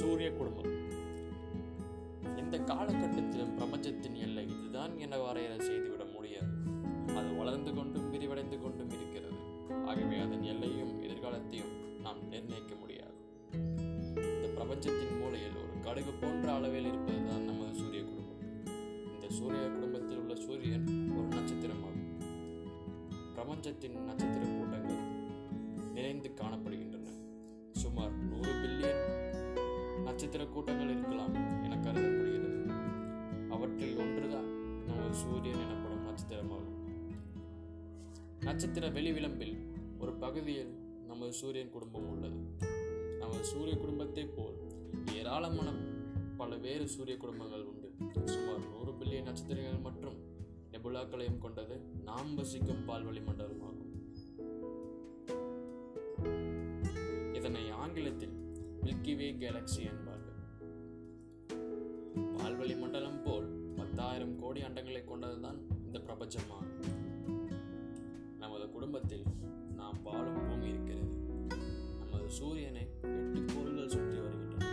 சூரிய குடும்பம். இந்த காலகட்டத்திலும் பிரபஞ்சத்தின் எல்லை இதுதான் என வரையறை செய்துவிட முடியாது. அது வளர்ந்து கொண்டும் விரிவடைந்து கொண்டும் இருக்கிறது. ஆகவே அதன் எல்லையும் எதிர்காலத்தையும் நாம் நிர்ணயிக்க முடியாது. இந்த பிரபஞ்சத்தின் மூலையில் ஒரு கடுகு போன்ற அளவில் இருப்பதுதான் நமது சூரிய குடும்பம். இந்த சூரிய குடும்பத்தில் உள்ள சூரியன் ஒரு நட்சத்திரமாகும். பிரபஞ்சத்தின் நட்சத்திர கூட்டங்கள் நிறைந்து கா நட்சத்திர கூட்டங்கள் இருக்கலாம் என கருதப்படுகிறது. அவற்றில் ஒன்றுதான் நமது சூரியன் எனப்படும் நட்சத்திரமாகும் நட்சத்திர வெளிவிளம்பில் ஒரு பகுதியில் நமது சூரியன் குடும்பம் உள்ளது. நமது சூரிய குடும்பத்தைப் போல் ஏராளமான பல வேறு சூரிய குடும்பங்கள் உண்டு. சுமார் நூறு பில்லியன் நட்சத்திரங்கள் மற்றும் நெபுலாக்களையும் கொண்டது நாம் வசிக்கும் பால்வழி மண்டலமாகும் இதனை ஆங்கிலத்தில் மில்கிவே வே கேலக்சி கோடி அண்டங்களை கொண்டதுதான் இந்த பிரபஞ்சமா நமது குடும்பத்தில் நாம் வாழும் பூமி இருக்கிறது. நமது சூரியனை எட்டு கோள்கள் சுற்றி வருகின்றன.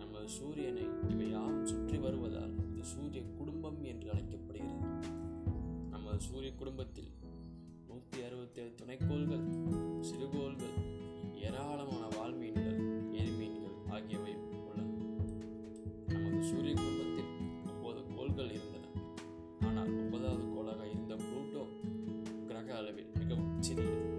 நமது சூரியனை இவை யாவும் சுற்றி வருவதால் இது சூரிய குடும்பம் என்று அழைக்கப்படுகிறது. நமது சூரிய குடும்பத்தில் நூற்றி அறுபத்தேழு துணைக்கோள்கள் சிறுகோள்கள் ஏராளமான வால்மீன்கள் எரிமீன்கள் ஆகியவை உள்ளன. நமது சூரிய 激励。